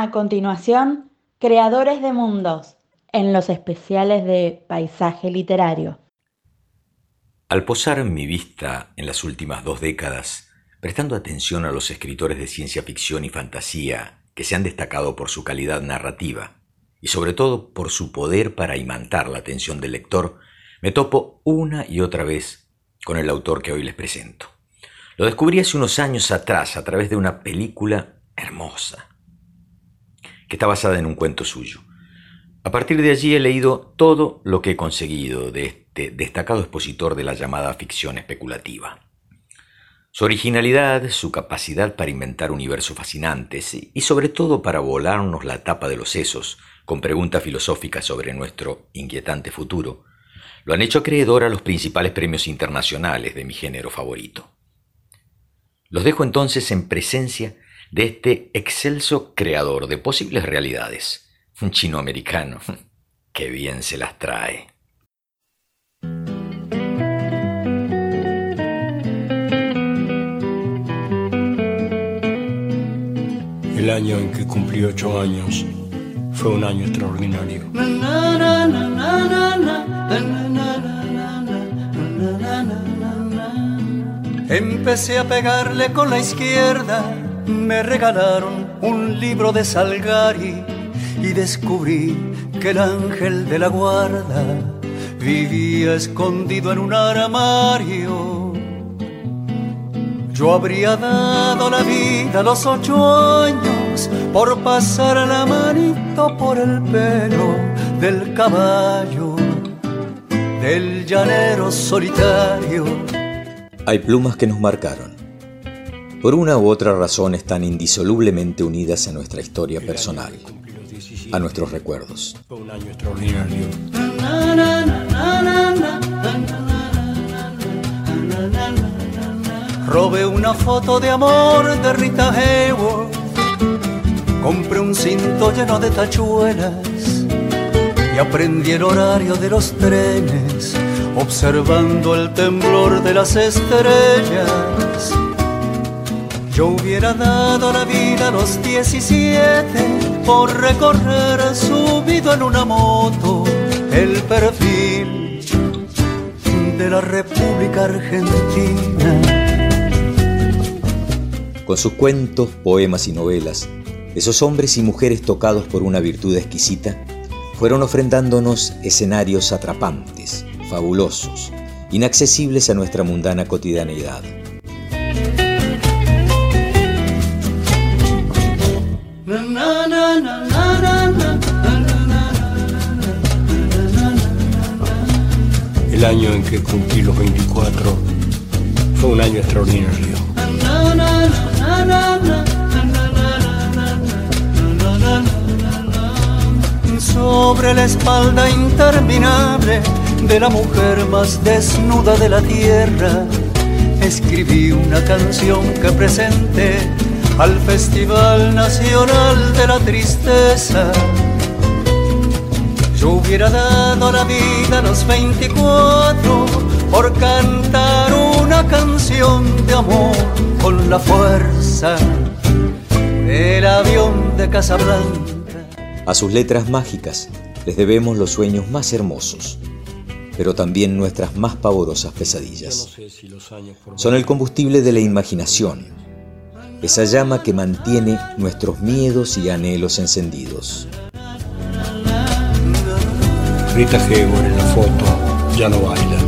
A continuación, Creadores de Mundos, en los especiales de Paisaje Literario. Al posar mi vista en las últimas dos décadas, prestando atención a los escritores de ciencia ficción y fantasía que se han destacado por su calidad narrativa y sobre todo por su poder para imantar la atención del lector, me topo una y otra vez con el autor que hoy les presento. Lo descubrí hace unos años atrás a través de una película hermosa, que está basada en un cuento suyo. A partir de allí he leído todo lo que he conseguido de este destacado expositor de la llamada ficción especulativa. Su originalidad, su capacidad para inventar universos fascinantes y sobre todo para volarnos la tapa de los sesos con preguntas filosóficas sobre nuestro inquietante futuro, lo han hecho acreedor a los principales premios internacionales de mi género favorito. Los dejo entonces en presencia de este excelso creador de posibles realidades, un chino americano, que bien se las trae. El año en que cumplí ocho años fue un año extraordinario. Empecé a pegarle con la izquierda, me regalaron un libro de Salgari y descubrí que el ángel de la guarda vivía escondido en un armario. Yo habría dado la vida a los ocho años por pasar la manito por el pelo del caballo, del llanero solitario hay plumas que nos marcaron. Por una u otra razón están indisolublemente unidas a nuestra historia personal, a nuestros recuerdos. Robé una foto de amor de Rita Hayworth. Compré un cinto lleno de tachuelas y aprendí el horario de los trenes observando el temblor de las estrellas. Yo hubiera dado la vida a los 17 por recorrer subido en una moto el perfil de la República Argentina. Con sus cuentos, poemas y novelas, esos hombres y mujeres tocados por una virtud exquisita fueron ofrendándonos escenarios atrapantes fabulosos, inaccesibles a nuestra mundana cotidianeidad. El año en que cumplí los 24 fue un año extraordinario. Sobre la espalda interminable de la mujer más desnuda de la tierra, escribí una canción que presenté al Festival Nacional de la Tristeza. Yo hubiera dado la vida a los 24 por cantar una canción de amor con la fuerza del avión de Casablanca. A sus letras mágicas les debemos los sueños más hermosos pero también nuestras más pavorosas pesadillas. Son el combustible de la imaginación, esa llama que mantiene nuestros miedos y anhelos encendidos. Rita Hayworth en la foto ya no baila.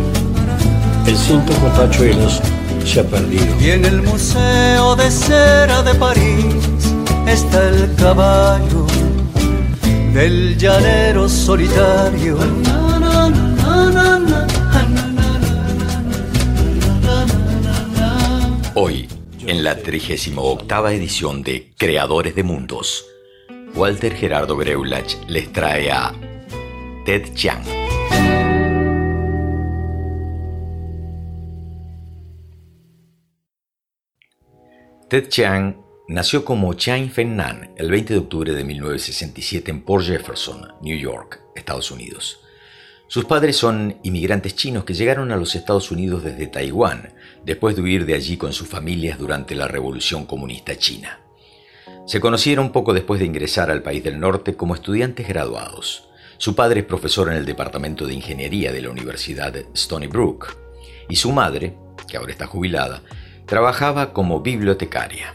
El cinto con tachuelos se ha perdido. Y en el Museo de Cera de París está el caballo del llanero solitario Hoy, en la 38 edición de Creadores de Mundos, Walter Gerardo Greulach les trae a Ted Chiang. Ted Chiang nació como Chang Feng-nan el 20 de octubre de 1967 en Port Jefferson, New York, Estados Unidos. Sus padres son inmigrantes chinos que llegaron a los Estados Unidos desde Taiwán, después de huir de allí con sus familias durante la Revolución Comunista China. Se conocieron poco después de ingresar al país del norte como estudiantes graduados. Su padre es profesor en el Departamento de Ingeniería de la Universidad Stony Brook y su madre, que ahora está jubilada, trabajaba como bibliotecaria.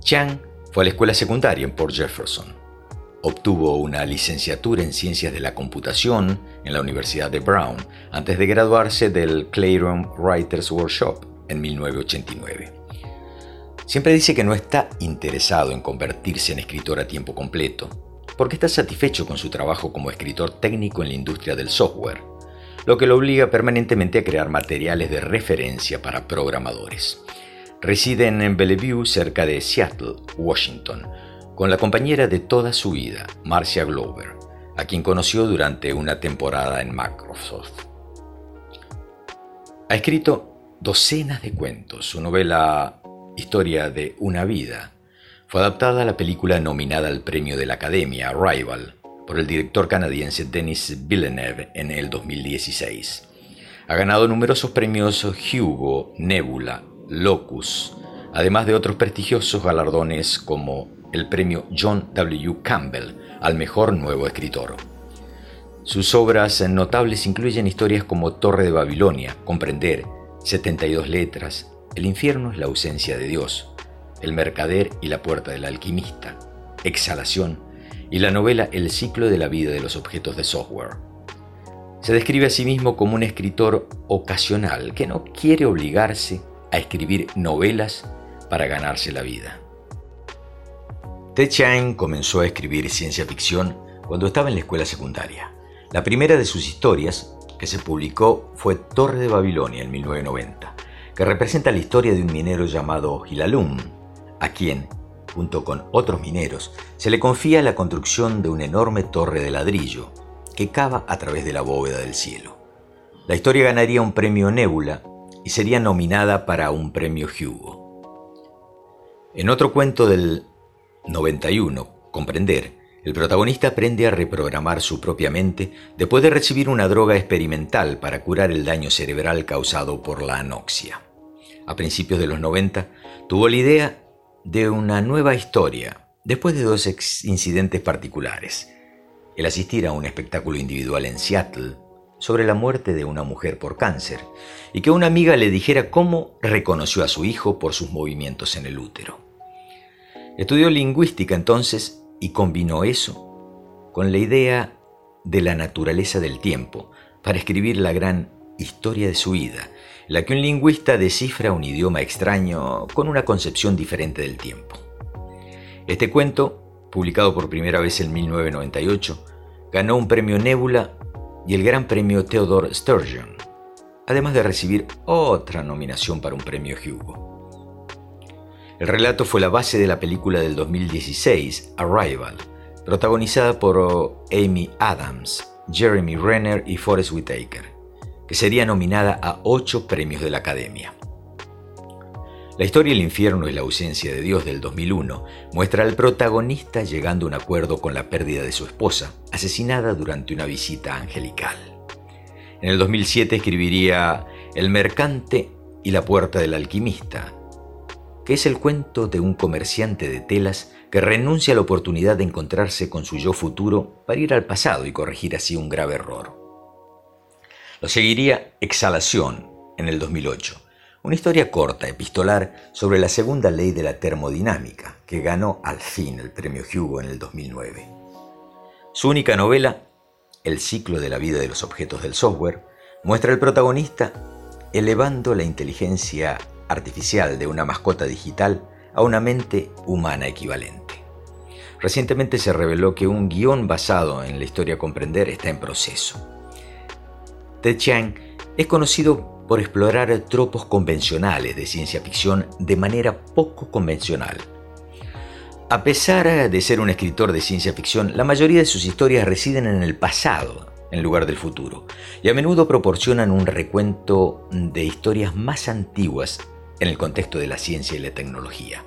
Chang fue a la escuela secundaria en Port Jefferson. Obtuvo una licenciatura en Ciencias de la Computación en la Universidad de Brown antes de graduarse del Clayron Writers Workshop en 1989. Siempre dice que no está interesado en convertirse en escritor a tiempo completo, porque está satisfecho con su trabajo como escritor técnico en la industria del software, lo que lo obliga permanentemente a crear materiales de referencia para programadores. Reside en Bellevue, cerca de Seattle, Washington, con la compañera de toda su vida, Marcia Glover, a quien conoció durante una temporada en Microsoft. Ha escrito docenas de cuentos. Su novela Historia de una vida, fue adaptada a la película nominada al premio de la Academia, Arrival, por el director canadiense Denis Villeneuve en el 2016. Ha ganado numerosos premios Hugo, Nebula, Locus, además de otros prestigiosos galardones como el premio John W. Campbell al mejor nuevo escritor. Sus obras notables incluyen historias como Torre de Babilonia, Comprender, 72 letras, el infierno es la ausencia de Dios, el mercader y la puerta del alquimista, exhalación y la novela El ciclo de la vida de los objetos de software. Se describe a sí mismo como un escritor ocasional que no quiere obligarse a escribir novelas para ganarse la vida. Ted Chiang comenzó a escribir ciencia ficción cuando estaba en la escuela secundaria. La primera de sus historias que se publicó fue Torre de Babilonia en 1990 que representa la historia de un minero llamado Hilalum, a quien, junto con otros mineros, se le confía la construcción de una enorme torre de ladrillo que cava a través de la bóveda del cielo. La historia ganaría un premio Nebula y sería nominada para un premio Hugo. En otro cuento del 91, Comprender, el protagonista aprende a reprogramar su propia mente después de recibir una droga experimental para curar el daño cerebral causado por la anoxia a principios de los 90, tuvo la idea de una nueva historia, después de dos incidentes particulares. El asistir a un espectáculo individual en Seattle sobre la muerte de una mujer por cáncer y que una amiga le dijera cómo reconoció a su hijo por sus movimientos en el útero. Estudió lingüística entonces y combinó eso con la idea de la naturaleza del tiempo para escribir la gran historia de su vida la que un lingüista descifra un idioma extraño con una concepción diferente del tiempo. Este cuento, publicado por primera vez en 1998, ganó un premio Nebula y el Gran Premio Theodore Sturgeon, además de recibir otra nominación para un premio Hugo. El relato fue la base de la película del 2016, Arrival, protagonizada por Amy Adams, Jeremy Renner y Forrest Whitaker que sería nominada a ocho premios de la Academia. La historia El infierno y la ausencia de Dios del 2001 muestra al protagonista llegando a un acuerdo con la pérdida de su esposa, asesinada durante una visita angelical. En el 2007 escribiría El mercante y la puerta del alquimista, es el cuento de un comerciante de telas que renuncia a la oportunidad de encontrarse con su yo futuro para ir al pasado y corregir así un grave error. Lo seguiría Exhalación en el 2008, una historia corta, epistolar, sobre la segunda ley de la termodinámica, que ganó al fin el premio Hugo en el 2009. Su única novela, El ciclo de la vida de los objetos del software, muestra al protagonista elevando la inteligencia artificial de una mascota digital a una mente humana equivalente. Recientemente se reveló que un guion basado en la historia Comprender está en proceso. Ted Chiang es conocido por explorar tropos convencionales de ciencia ficción de manera poco convencional. A pesar de ser un escritor de ciencia ficción, la mayoría de sus historias residen en el pasado en lugar del futuro, y a menudo proporcionan un recuento de historias más antiguas en el contexto de la ciencia y la tecnología.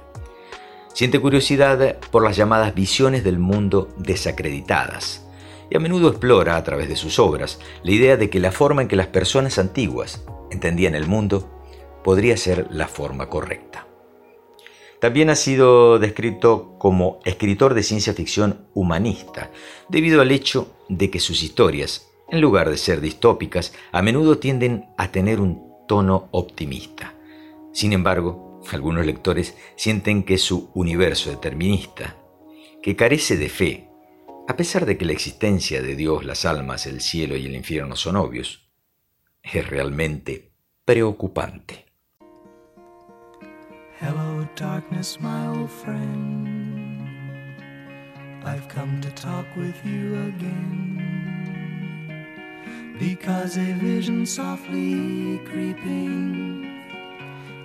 Siente curiosidad por las llamadas visiones del mundo desacreditadas, y a menudo explora a través de sus obras la idea de que la forma en que las personas antiguas entendían el mundo podría ser la forma correcta. También ha sido descrito como escritor de ciencia ficción humanista, debido al hecho de que sus historias, en lugar de ser distópicas, a menudo tienden a tener un tono optimista. Sin embargo, algunos lectores sienten que su universo determinista, que carece de fe, a pesar de que la existencia de Dios, las almas, el cielo y el infierno son obvios, es realmente preocupante. Hello, darkness, my old friend. I've come to talk with you again. Because a vision softly creeping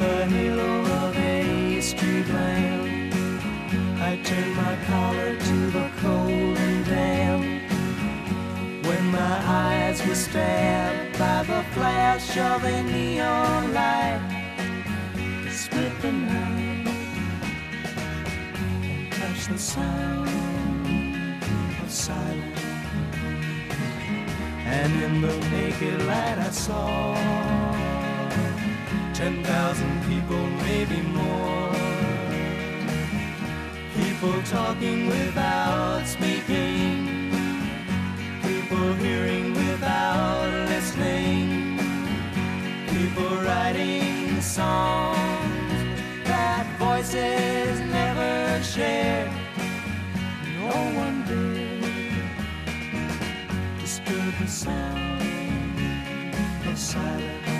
The halo of a street lamp, I turned my collar to the cold and damp. When my eyes were stabbed by the flash of a neon light, split the night and touched the sound of silence. And in the naked light I saw ten thousand people, maybe more. People talking without speaking, people hearing without listening, people writing songs that voices never share no one dare disturb the sound of silence.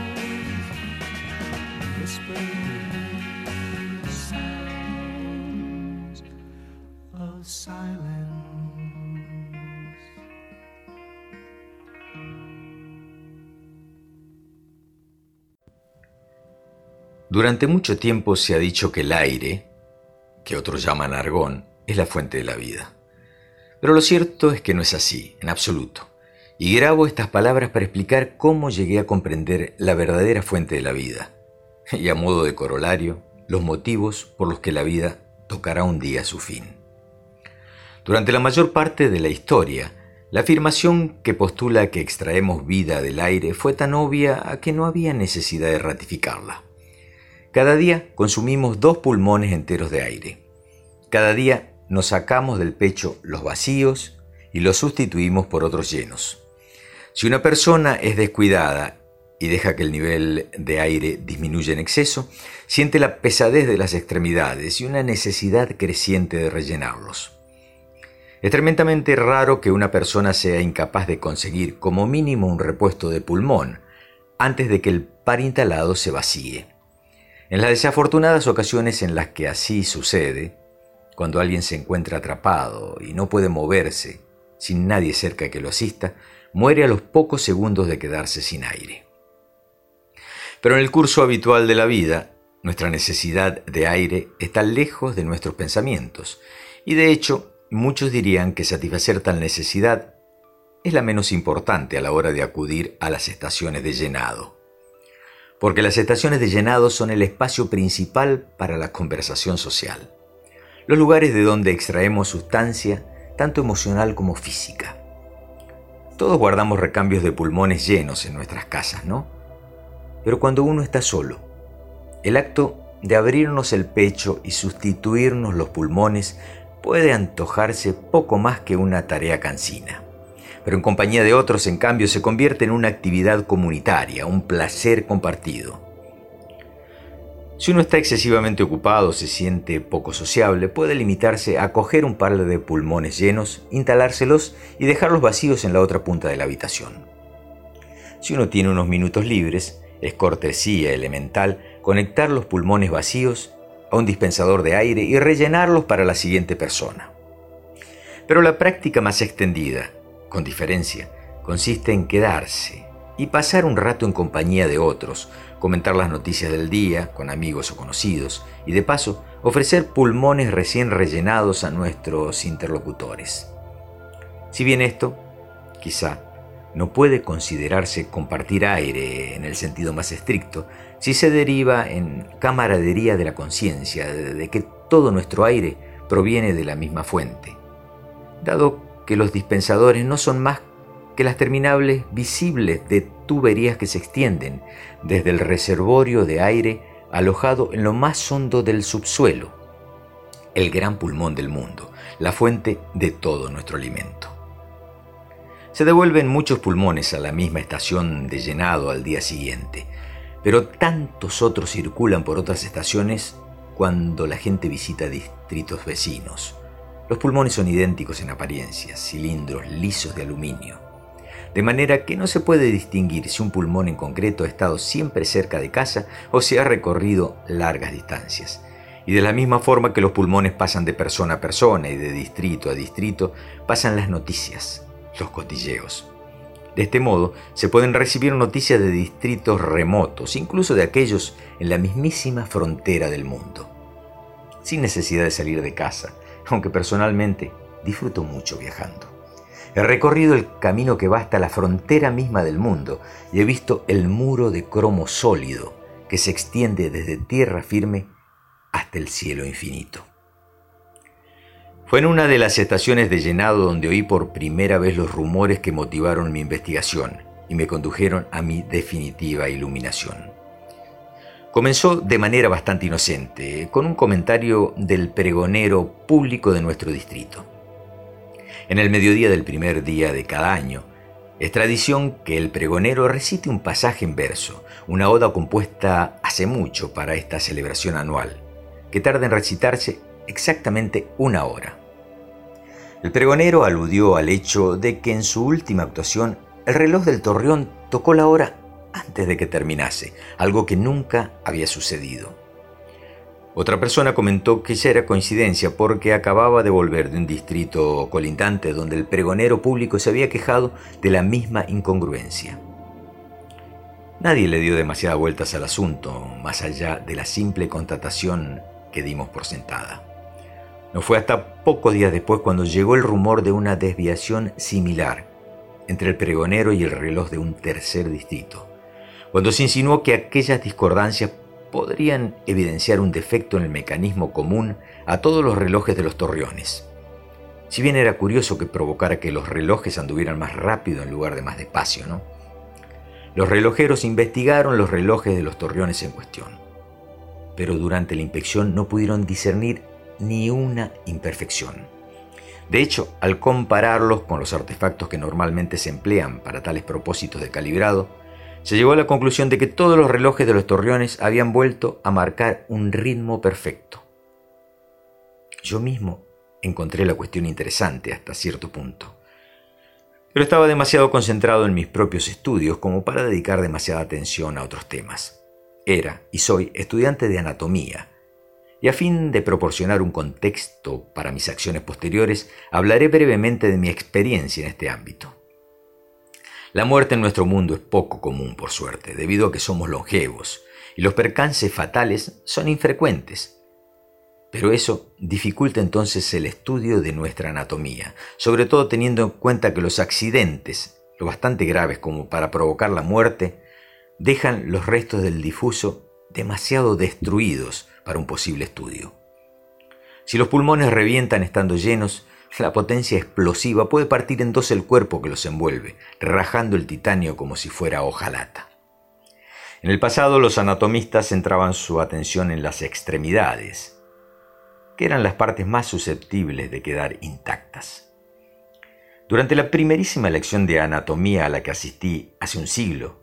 Durante mucho tiempo se ha dicho que el aire, que otros llaman argón, es la fuente de la vida. Pero lo cierto es que no es así, en absoluto. Y grabo estas palabras para explicar cómo llegué a comprender la verdadera fuente de la vida. Y a modo de corolario, los motivos por los que la vida tocará un día su fin. Durante la mayor parte de la historia, la afirmación que postula que extraemos vida del aire fue tan obvia que no había necesidad de ratificarla. Cada día consumimos dos pulmones enteros de aire. Cada día nos sacamos del pecho los vacíos y los sustituimos por otros llenos. Si una persona es descuidada y deja que el nivel de aire disminuya en exceso, siente la pesadez de las extremidades y una necesidad creciente de rellenarlos. Es tremendamente raro que una persona sea incapaz de conseguir como mínimo un repuesto de pulmón antes de que el par instalado se vacíe. En las desafortunadas ocasiones en las que así sucede, cuando alguien se encuentra atrapado y no puede moverse sin nadie cerca que lo asista, muere a los pocos segundos de quedarse sin aire. Pero en el curso habitual de la vida, nuestra necesidad de aire está lejos de nuestros pensamientos, y de hecho muchos dirían que satisfacer tal necesidad es la menos importante a la hora de acudir a las estaciones de llenado. porque las estaciones de llenado son el espacio principal para la conversación social, los lugares de donde extraemos sustancia, tanto emocional como física. Todos guardamos recambios de pulmones llenos en nuestras casas, ¿no? Pero cuando uno está solo, el acto de abrirnos el pecho y sustituirnos los pulmones puede antojarse poco más que una tarea cansina pero en compañía de otros, en cambio, se convierte en una actividad comunitaria, un placer compartido. Si uno está excesivamente ocupado, se siente poco sociable, puede limitarse a coger un par de pulmones llenos, instalárselos y dejarlos vacíos en la otra punta de la habitación. Si uno tiene unos minutos libres, es cortesía elemental conectar los pulmones vacíos a un dispensador de aire y rellenarlos para la siguiente persona. Pero la práctica más extendida, con diferencia, consiste en quedarse y pasar un rato en compañía de otros, comentar las noticias del día con amigos o conocidos y de paso ofrecer pulmones recién rellenados a nuestros interlocutores. Si bien esto, quizá, no puede considerarse compartir aire en el sentido más estricto, si se deriva en camaradería de la conciencia, de que todo nuestro aire proviene de la misma fuente. Dado que los dispensadores no son más que las terminables visibles de tuberías que se extienden desde el reservorio de aire alojado en lo más hondo del subsuelo, el gran pulmón del mundo, la fuente de todo nuestro alimento. Se devuelven muchos pulmones a la misma estación de llenado al día siguiente, pero tantos otros circulan por otras estaciones cuando la gente visita distritos vecinos. Los pulmones son idénticos en apariencia, cilindros lisos de aluminio, de manera que no se puede distinguir si un pulmón en concreto ha estado siempre cerca de casa o si ha recorrido largas distancias. Y de la misma forma que los pulmones pasan de persona a persona y de distrito a distrito, pasan las noticias, los cotilleos. De este modo, se pueden recibir noticias de distritos remotos, incluso de aquellos en la mismísima frontera del mundo, sin necesidad de salir de casa, aunque personalmente disfruto mucho viajando. He recorrido el camino que va hasta la frontera misma del mundo y he visto el muro de cromo sólido que se extiende desde tierra firme hasta el cielo infinito. Fue en una de las estaciones de llenado donde oí por primera vez los rumores que motivaron mi investigación y me condujeron a mi definitiva iluminación. Comenzó de manera bastante inocente, con un comentario del pregonero público de nuestro distrito. En el mediodía del primer día de cada año, es tradición que el pregonero recite un pasaje en verso, una oda compuesta hace mucho para esta celebración anual, que tarda en recitarse exactamente una hora. El pregonero aludió al hecho de que en su última actuación el reloj del torreón tocó la hora antes de que terminase, algo que nunca había sucedido. Otra persona comentó que ya era coincidencia porque acababa de volver de un distrito colindante donde el pregonero público se había quejado de la misma incongruencia. Nadie le dio demasiadas vueltas al asunto, más allá de la simple constatación que dimos por sentada. No fue hasta pocos días después cuando llegó el rumor de una desviación similar entre el pregonero y el reloj de un tercer distrito cuando se insinuó que aquellas discordancias podrían evidenciar un defecto en el mecanismo común a todos los relojes de los torreones. Si bien era curioso que provocara que los relojes anduvieran más rápido en lugar de más despacio. Los relojeros investigaron los relojes de los torreones en cuestión, pero durante la inspección no pudieron discernir ni una imperfección. De hecho, al compararlos con los artefactos que normalmente se emplean para tales propósitos de calibrado, se llegó a la conclusión de que todos los relojes de los torreones habían vuelto a marcar un ritmo perfecto. Yo mismo encontré la cuestión interesante hasta cierto punto, pero estaba demasiado concentrado en mis propios estudios como para dedicar demasiada atención a otros temas. Era y soy estudiante de anatomía, y a fin de proporcionar un contexto para mis acciones posteriores, hablaré brevemente de mi experiencia en este ámbito. La muerte en nuestro mundo es poco común, por suerte, debido a que somos longevos y los percances fatales son infrecuentes. Pero eso dificulta entonces el estudio de nuestra anatomía, sobre todo teniendo en cuenta que los accidentes, lo bastante graves como para provocar la muerte, dejan los restos del difuso demasiado destruidos para un posible estudio. Si los pulmones revientan estando llenos, la potencia explosiva puede partir en dos el cuerpo que los envuelve, rajando el titanio como si fuera hojalata. En el pasado los anatomistas centraban su atención en las extremidades, que eran las partes más susceptibles de quedar intactas. Durante la primerísima lección de anatomía a la que asistí hace un siglo,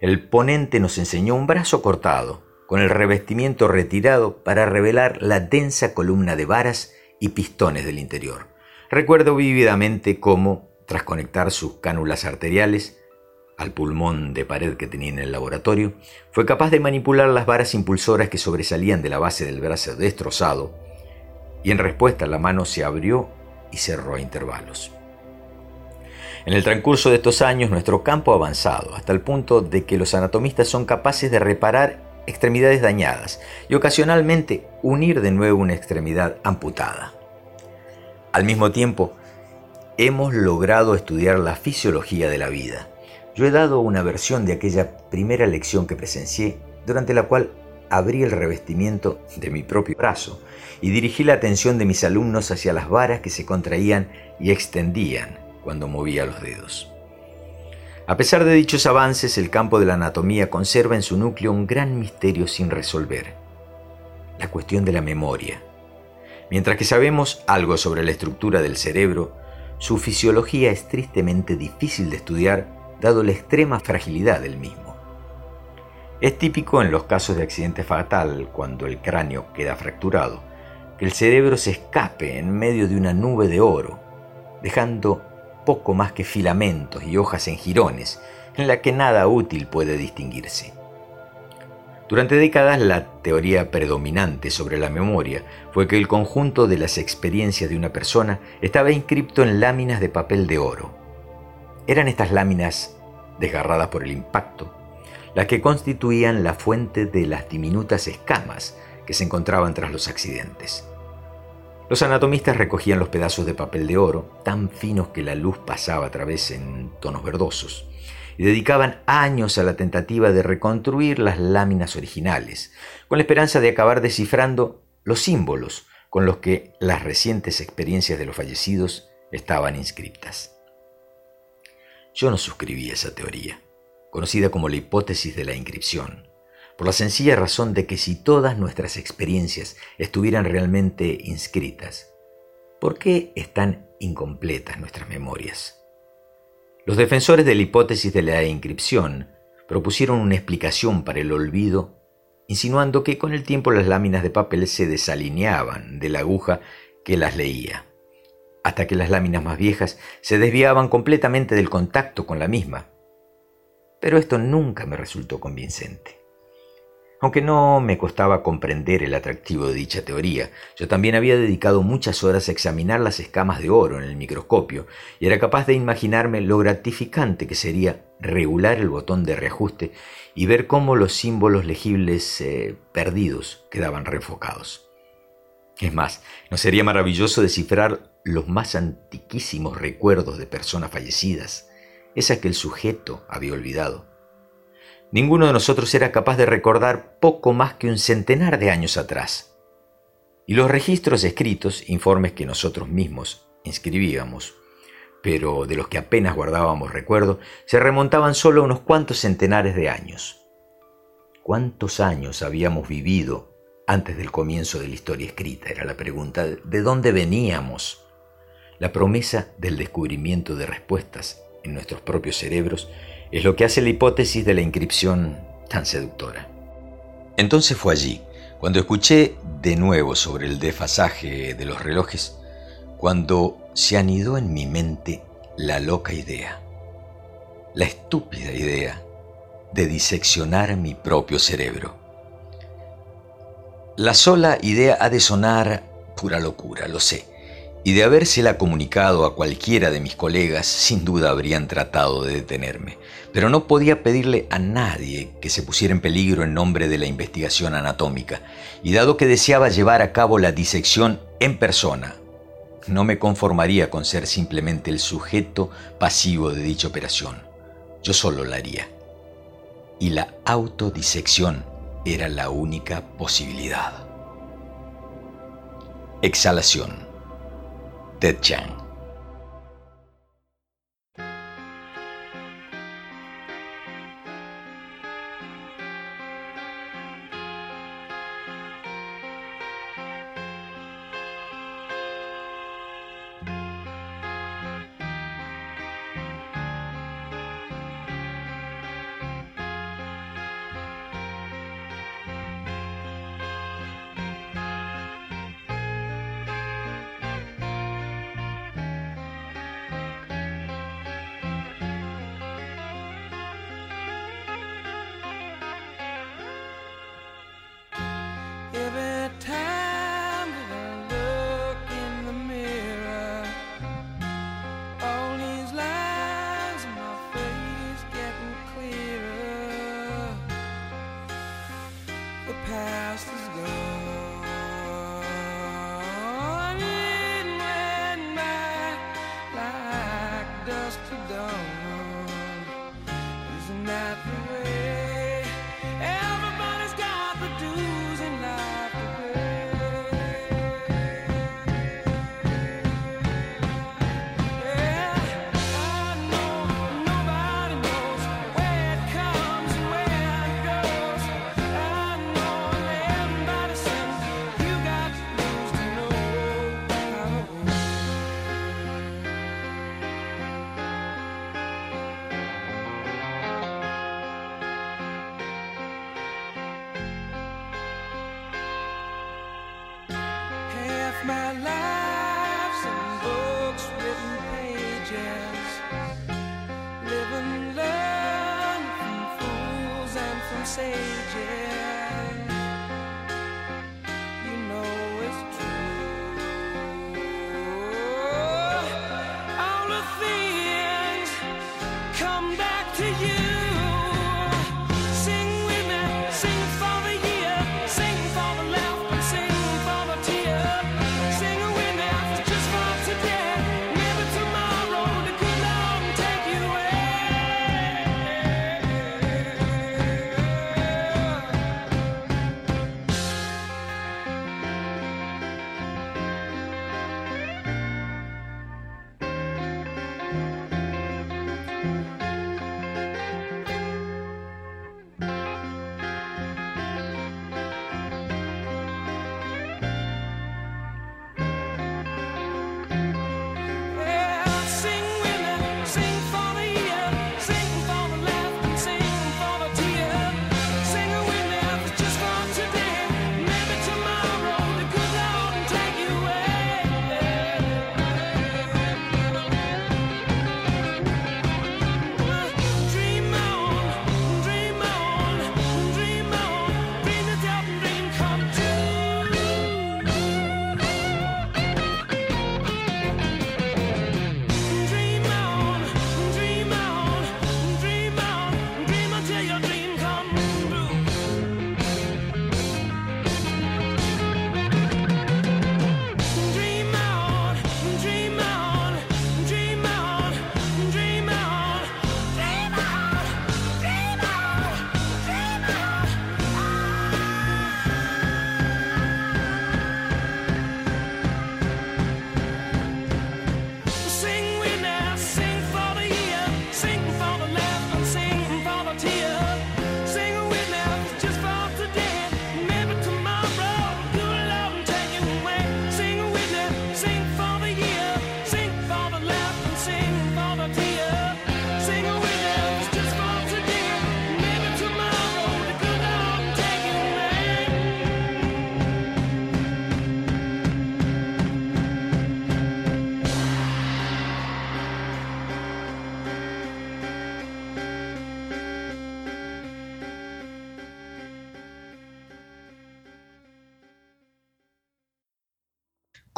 el ponente nos enseñó un brazo cortado, con el revestimiento retirado para revelar la densa columna de varas y pistones del interior. Recuerdo vívidamente cómo, tras conectar sus cánulas arteriales al pulmón de pared que tenía en el laboratorio, fue capaz de manipular las varas impulsoras que sobresalían de la base del brazo destrozado, y en respuesta la mano se abrió y cerró a intervalos. En el transcurso de estos años nuestro campo ha avanzado hasta el punto de que los anatomistas son capaces de reparar extremidades dañadas y ocasionalmente unir de nuevo una extremidad amputada. Al mismo tiempo, hemos logrado estudiar la fisiología de la vida. Yo he dado una versión de aquella primera lección que presencié, durante la cual abrí el revestimiento de mi propio brazo y dirigí la atención de mis alumnos hacia las varas que se contraían y extendían cuando movía los dedos. A pesar de dichos avances, el campo de la anatomía conserva en su núcleo un gran misterio sin resolver, la cuestión de la memoria. Mientras que sabemos algo sobre la estructura del cerebro, su fisiología es tristemente difícil de estudiar dado la extrema fragilidad del mismo. Es típico en los casos de accidente fatal, cuando el cráneo queda fracturado, que el cerebro se escape en medio de una nube de oro, dejando poco más que filamentos y hojas en jirones, en la que nada útil puede distinguirse. Durante décadas la teoría predominante sobre la memoria fue que el conjunto de las experiencias de una persona estaba inscripto en láminas de papel de oro. Eran estas láminas, desgarradas por el impacto, las que constituían la fuente de las diminutas escamas que se encontraban tras los accidentes. Los anatomistas recogían los pedazos de papel de oro, tan finos que la luz pasaba a través en tonos verdosos, y dedicaban años a la tentativa de reconstruir las láminas originales, con la esperanza de acabar descifrando los símbolos con los que las recientes experiencias de los fallecidos estaban inscritas. Yo no suscribí esa teoría, conocida como la hipótesis de la inscripción, por la sencilla razón de que si todas nuestras experiencias estuvieran realmente inscritas, ¿por qué están incompletas nuestras memorias? Los defensores de la hipótesis de la inscripción propusieron una explicación para el olvido, insinuando que con el tiempo las láminas de papel se desalineaban de la aguja que las leía, hasta que las láminas más viejas se desviaban completamente del contacto con la misma. Pero esto nunca me resultó convincente. Aunque no me costaba comprender el atractivo de dicha teoría, yo también había dedicado muchas horas a examinar las escamas de oro en el microscopio y era capaz de imaginarme lo gratificante que sería regular el botón de reajuste y ver cómo los símbolos legibles eh, perdidos quedaban reenfocados. Es más, ¿no sería maravilloso descifrar los más antiquísimos recuerdos de personas fallecidas, esas que el sujeto había olvidado? Ninguno de nosotros era capaz de recordar poco más que un centenar de años atrás. Y los registros escritos, informes que nosotros mismos inscribíamos, pero de los que apenas guardábamos recuerdo, se remontaban solo a unos cuantos centenares de años. ¿Cuántos años habíamos vivido antes del comienzo de la historia escrita? Era la pregunta. ¿De dónde veníamos? La promesa del descubrimiento de respuestas en nuestros propios cerebros es lo que hace la hipótesis de la inscripción tan seductora. Entonces fue allí, cuando escuché de nuevo sobre el desfasaje de los relojes, cuando se anidó en mi mente la loca idea, la estúpida idea de diseccionar mi propio cerebro. La sola idea ha de sonar pura locura, lo sé, y de habérsela comunicado a cualquiera de mis colegas, sin duda habrían tratado de detenerme. Pero no podía pedirle a nadie que se pusiera en peligro en nombre de la investigación anatómica, y dado que deseaba llevar a cabo la disección en persona, no me conformaría con ser simplemente el sujeto pasivo de dicha operación. Yo solo la haría. y la autodisección era la única posibilidad. Exhalación. Ted Chang.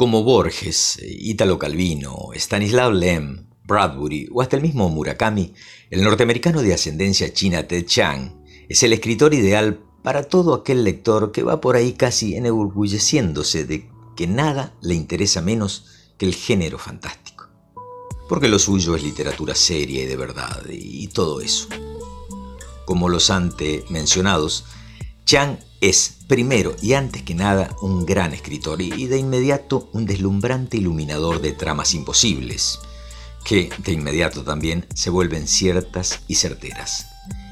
Como Borges, Italo Calvino, Stanislav Lem, Bradbury o hasta el mismo Murakami, el norteamericano de ascendencia china Ted Chiang es el escritor ideal para todo aquel lector que va por ahí casi enorgulleciéndose de que nada le interesa menos que el género fantástico. Porque lo suyo es literatura seria y de verdad y todo eso. como los ante mencionados, Chang es, primero y antes que nada, un gran escritor y de inmediato un deslumbrante iluminador de tramas imposibles, que de inmediato también se vuelven ciertas y certeras.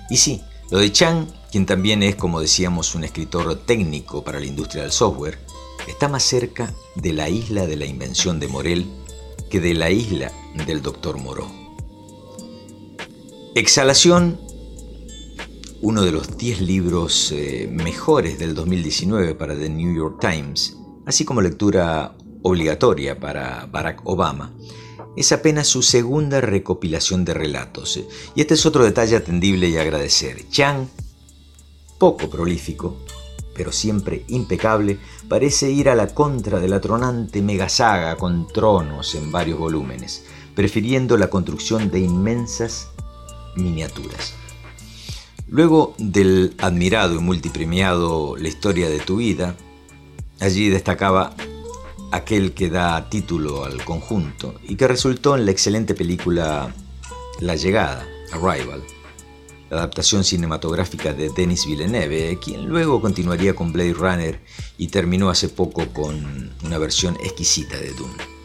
Y sí, lo de Chang, quien también es, como decíamos, un escritor técnico para la industria del software, está más cerca de la isla de la invención de Morel que de la isla del doctor Moreau. Exhalación, uno de los 10 libros eh, mejores del 2019 para The New York Times, así como lectura obligatoria para Barack Obama, es apenas su segunda recopilación de relatos. Y este es otro detalle atendible y agradecer. Chang, poco prolífico, pero siempre impecable, parece ir a la contra de la tronante megasaga con tronos en varios volúmenes, prefiriendo la construcción de inmensas miniaturas. Luego del admirado y multipremiado La historia de tu vida, allí destacaba aquel que da título al conjunto y que resultó en la excelente película La llegada, Arrival, la adaptación cinematográfica de Denis Villeneuve, quien luego continuaría con Blade Runner y terminó hace poco con una versión exquisita de Dune.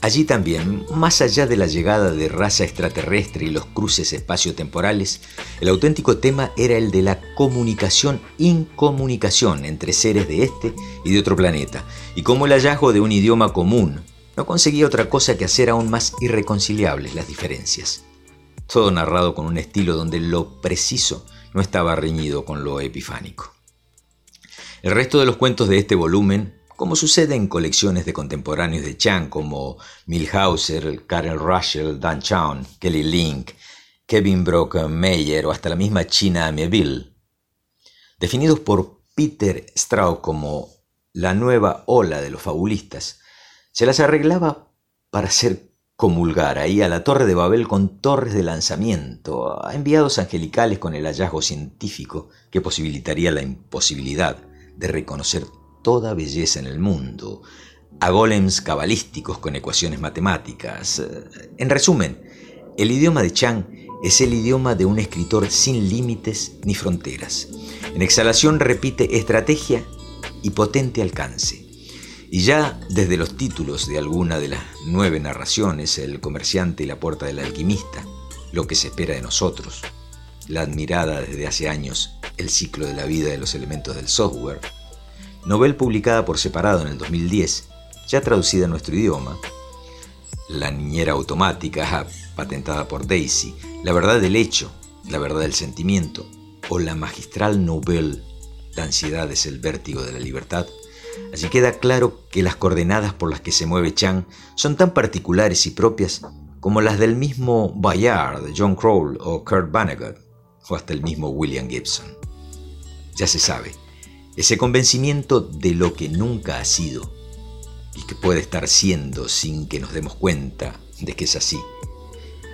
Allí también, más allá de la llegada de raza extraterrestre y los cruces espaciotemporales, el auténtico tema era el de la comunicación-incomunicación entre seres de este y de otro planeta, y cómo el hallazgo de un idioma común no conseguía otra cosa que hacer aún más irreconciliables las diferencias. Todo narrado con un estilo donde lo preciso no estaba reñido con lo epifánico. El resto de los cuentos de este volumen como sucede en colecciones de contemporáneos de Chang como Milhauser, Karen Russell, Dan Chown, Kelly Link, Kevin Brock Meyer o hasta la misma China Amieville. Definidos por Peter Straub como la nueva ola de los fabulistas, se las arreglaba para hacer comulgar ahí a la Torre de Babel con torres de lanzamiento, a enviados angelicales con el hallazgo científico que posibilitaría la imposibilidad de reconocer toda belleza en el mundo, a golems cabalísticos con ecuaciones matemáticas. En resumen, el idioma de Chang es el idioma de un escritor sin límites ni fronteras. En exhalación repite estrategia y potente alcance. Y ya desde los títulos de alguna de las nueve narraciones, El comerciante y la puerta del alquimista, Lo que se espera de nosotros, la admirada desde hace años El ciclo de la vida de los elementos del software, novel publicada por separado en el 2010, ya traducida a nuestro idioma, La niñera automática, patentada por Daisy, La verdad del hecho, La verdad del sentimiento, o la magistral novel La ansiedad es el vértigo de la libertad, allí queda claro que las coordenadas por las que se mueve Chang son tan particulares y propias como las del mismo Bayard, John Crowell o Kurt Vonnegut, o hasta el mismo William Gibson. Ya se sabe, ese convencimiento de lo que nunca ha sido y que puede estar siendo sin que nos demos cuenta de que es así.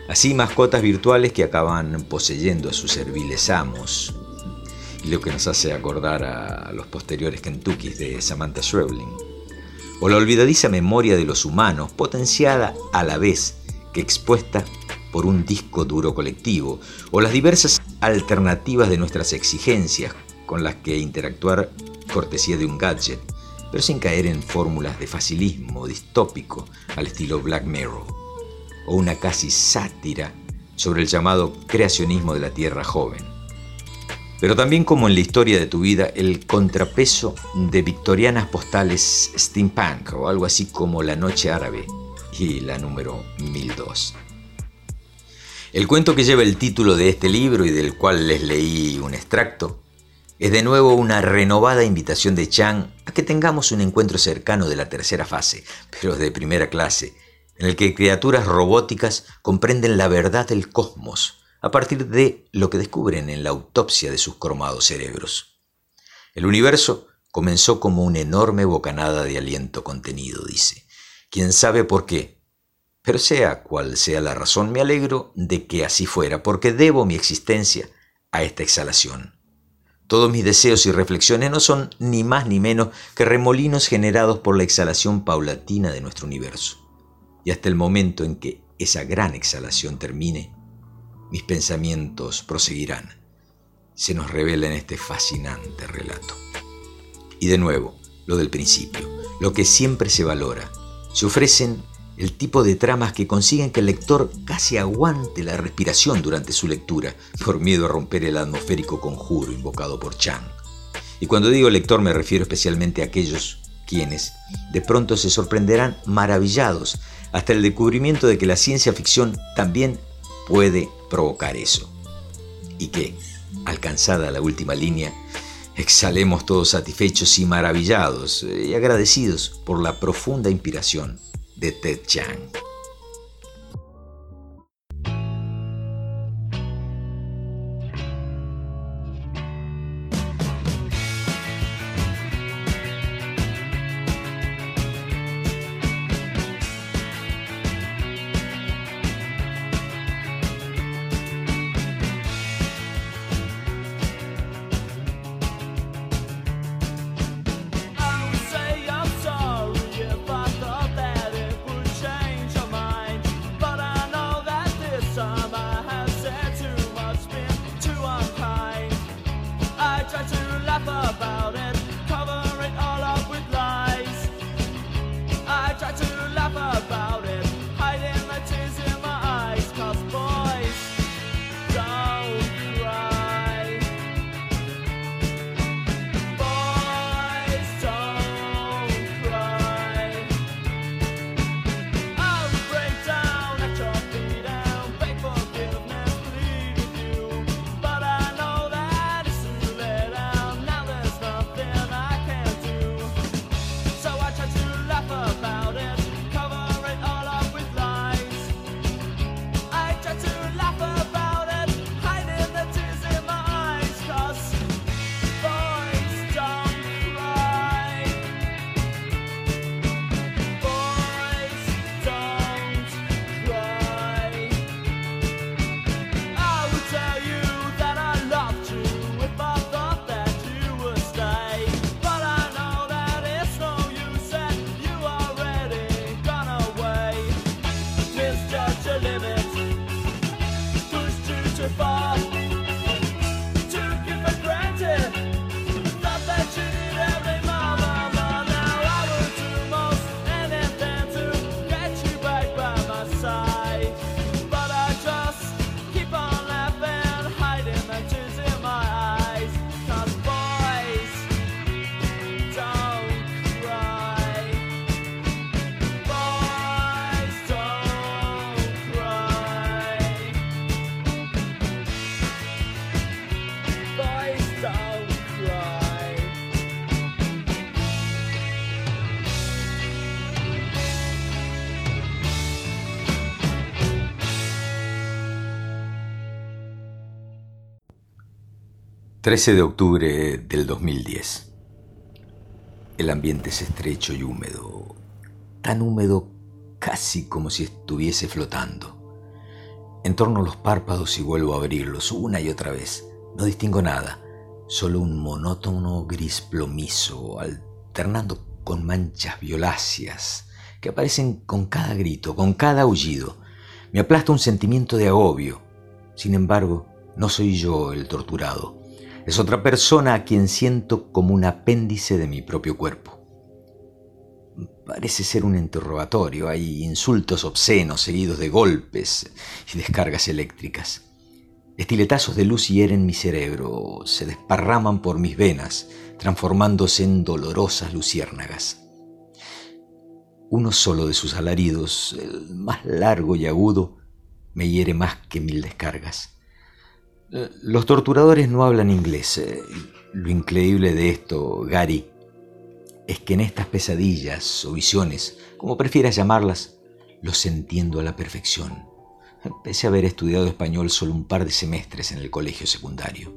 Así mascotas virtuales que acaban poseyendo a sus serviles amos, y lo que nos hace acordar a los posteriores Kentuckys de Samantha Schweblin, o la olvidadiza memoria de los humanos, potenciada a la vez que expuesta por un disco duro colectivo, o las diversas alternativas de nuestras exigencias con las que interactuar cortesía de un gadget, pero sin caer en fórmulas de facilismo distópico al estilo Black Mirror, o una casi sátira sobre el llamado creacionismo de la Tierra joven. Pero también como en la historia de tu vida, el contrapeso de victorianas postales steampunk o algo así como La Noche Árabe y la número 1002. El cuento que lleva el título de este libro y del cual les leí un extracto es de nuevo una renovada invitación de Chang a que tengamos un encuentro cercano de la tercera fase, pero de primera clase, en el que criaturas robóticas comprenden la verdad del cosmos a partir de lo que descubren en la autopsia de sus cromados cerebros. El universo comenzó como una enorme bocanada de aliento contenido, dice. Quién sabe por qué. Pero sea cual sea la razón, me alegro de que así fuera, porque debo mi existencia a esta exhalación. Todos mis deseos y reflexiones no son ni más ni menos que remolinos generados por la exhalación paulatina de nuestro universo. Y hasta el momento en que esa gran exhalación termine, mis pensamientos proseguirán. Se nos revela en este fascinante relato. Y de nuevo, lo del principio, lo que siempre se valora. Se ofrecen el tipo de tramas que consiguen que el lector casi aguante la respiración durante su lectura, por miedo a romper el atmosférico conjuro invocado por Chang. Y cuando digo lector me refiero especialmente a aquellos quienes de pronto se sorprenderán maravillados hasta el descubrimiento de que la ciencia ficción también puede provocar eso. Y que, alcanzada la última línea, exhalemos todos satisfechos y maravillados eh, y agradecidos por la profunda inspiración de Ted Chiang. 13 de octubre del 2010. El ambiente es estrecho y húmedo, tan húmedo casi como si estuviese flotando. Entorno los párpados y vuelvo a abrirlos una y otra vez. No distingo nada, solo un monótono gris plomizo, alternando con manchas violáceas que aparecen con cada grito, con cada aullido. Me aplasta un sentimiento de agobio. Sin embargo, no soy yo el torturado es otra persona a quien siento como un apéndice de mi propio cuerpo. Parece ser un interrogatorio. Hay insultos obscenos seguidos de golpes y descargas eléctricas. Estiletazos de luz hieren mi cerebro, se desparraman por mis venas, transformándose en dolorosas luciérnagas. Uno solo de sus alaridos, el más largo y agudo, me hiere más que mil descargas. Los torturadores no hablan inglés. Eh, lo increíble de esto, Gary, es que en estas pesadillas o visiones, como prefieras llamarlas, los entiendo a la perfección, pese a haber estudiado español solo un par de semestres en el colegio secundario.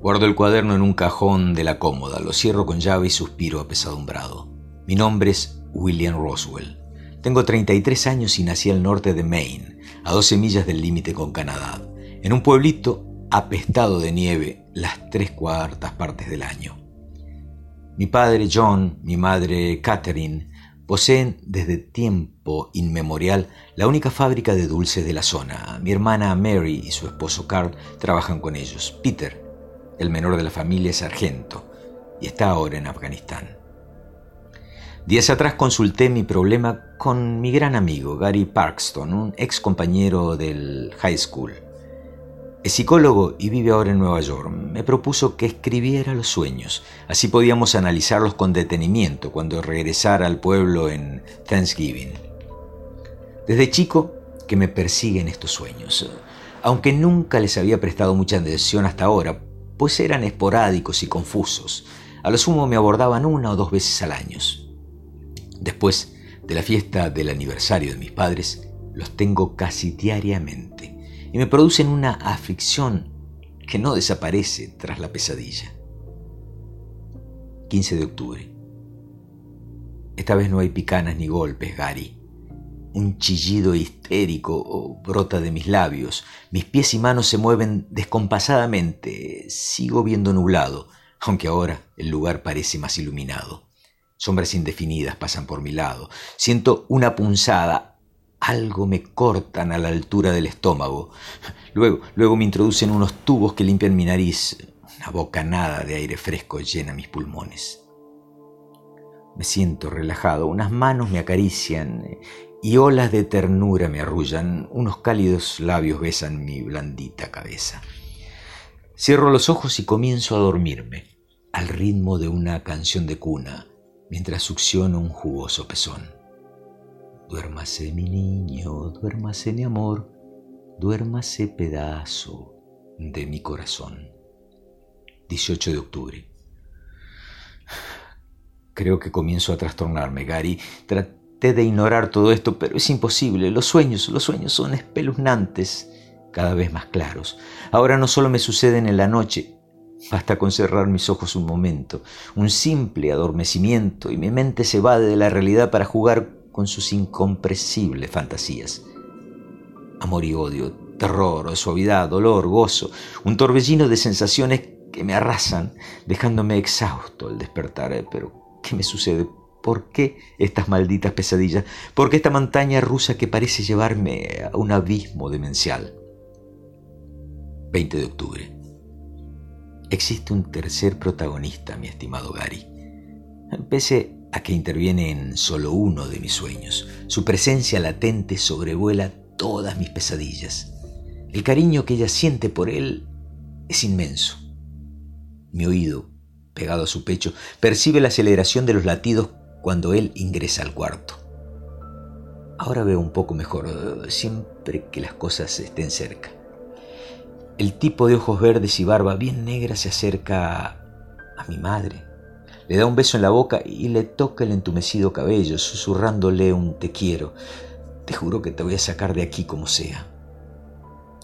Guardo el cuaderno en un cajón de la cómoda, lo cierro con llave y suspiro apesadumbrado. Mi nombre es William Roswell. Tengo 33 años y nací al norte de Maine, a 12 millas del límite con Canadá, en un pueblito apestado de nieve las tres cuartas partes del año. Mi padre John, mi madre Catherine, Poseen desde tiempo inmemorial la única fábrica de dulces de la zona. Mi hermana Mary y su esposo Carl trabajan con ellos. Peter, el menor de la familia, es sargento y está ahora en Afganistán. Días atrás consulté mi problema con mi gran amigo Gary Parkston, un ex compañero del high school. Es psicólogo y vive ahora en Nueva York. Me propuso que escribiera los sueños. Así podíamos analizarlos con detenimiento cuando regresara al pueblo en Thanksgiving. Desde chico que me persiguen estos sueños, aunque nunca les había prestado mucha atención hasta ahora, pues eran esporádicos y confusos. A lo sumo me abordaban una o dos veces al año. Después de la fiesta del aniversario de mis padres, los tengo casi diariamente y me producen una aflicción que no desaparece tras la pesadilla. 15 de octubre. Esta vez no hay picanas ni golpes, Gary. Un chillido histérico brota de mis labios. Mis pies y manos se mueven descompasadamente. Sigo viendo nublado, aunque ahora el lugar parece más iluminado. Sombras indefinidas pasan por mi lado. Siento una punzada, algo me cortan a la altura del estómago. Luego, luego me introducen unos tubos que limpian mi nariz. Una bocanada de aire fresco llena mis pulmones. Me siento relajado, unas manos me acarician y olas de ternura me arrullan, unos cálidos labios besan mi blandita cabeza. Cierro los ojos y comienzo a dormirme, al ritmo de una canción de cuna, mientras succiono un jugoso pezón. Duérmase mi niño, duérmase mi amor, duérmase pedazo de mi corazón. 18 de octubre. Creo que comienzo a trastornarme, Gary. Traté de ignorar todo esto, pero es imposible. Los sueños, los sueños son espeluznantes, cada vez más claros. Ahora no solo me suceden en la noche, basta con cerrar mis ojos un momento, un simple adormecimiento y mi mente se va de la realidad para jugar con sus incomprensibles fantasías. Amor y odio, terror, suavidad, dolor, gozo, un torbellino de sensaciones que me arrasan, dejándome exhausto al despertar. Pero, ¿qué me sucede? ¿Por qué estas malditas pesadillas? ¿Por qué esta montaña rusa que parece llevarme a un abismo demencial? 20 de octubre. Existe un tercer protagonista, mi estimado Gary. Pese a que interviene en solo uno de mis sueños. Su presencia latente sobrevuela todas mis pesadillas. El cariño que ella siente por él es inmenso. Mi oído, pegado a su pecho, percibe la aceleración de los latidos cuando él ingresa al cuarto. Ahora veo un poco mejor, siempre que las cosas estén cerca. El tipo de ojos verdes y barba bien negra se acerca a mi madre, le da un beso en la boca y le toca el entumecido cabello, susurrándole un te quiero. Te juro que te voy a sacar de aquí como sea.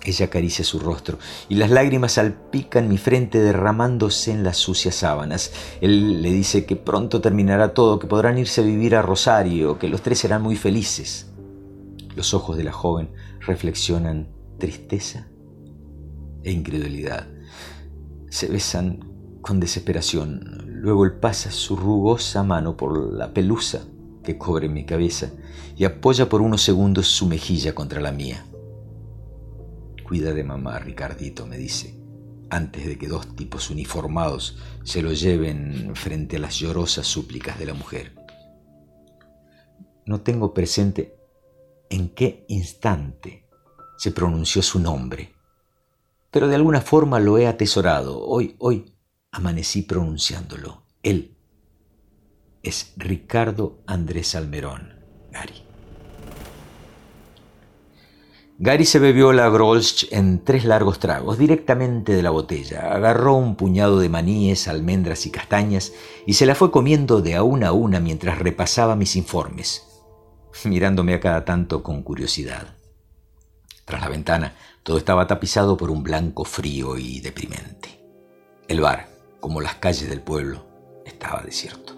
Ella acaricia su rostro y las lágrimas salpican mi frente derramándose en las sucias sábanas. Él le dice que pronto terminará todo, que podrán irse a vivir a Rosario, que los tres serán muy felices. Los ojos de la joven reflexionan tristeza e incredulidad. Se besan con desesperación. Luego él pasa su rugosa mano por la pelusa que cubre mi cabeza y apoya por unos segundos su mejilla contra la mía. Cuida de mamá, Ricardito, me dice, antes de que dos tipos uniformados se lo lleven frente a las llorosas súplicas de la mujer. No tengo presente en qué instante se pronunció su nombre, pero de alguna forma lo he atesorado. Hoy, hoy, amanecí pronunciándolo. Él es Ricardo Andrés Almerón, Gary. Gary se bebió la Grolsch en tres largos tragos, directamente de la botella. Agarró un puñado de maníes, almendras y castañas y se la fue comiendo de a una a una mientras repasaba mis informes, mirándome a cada tanto con curiosidad. Tras la ventana, todo estaba tapizado por un blanco frío y deprimente. El bar, como las calles del pueblo, estaba desierto.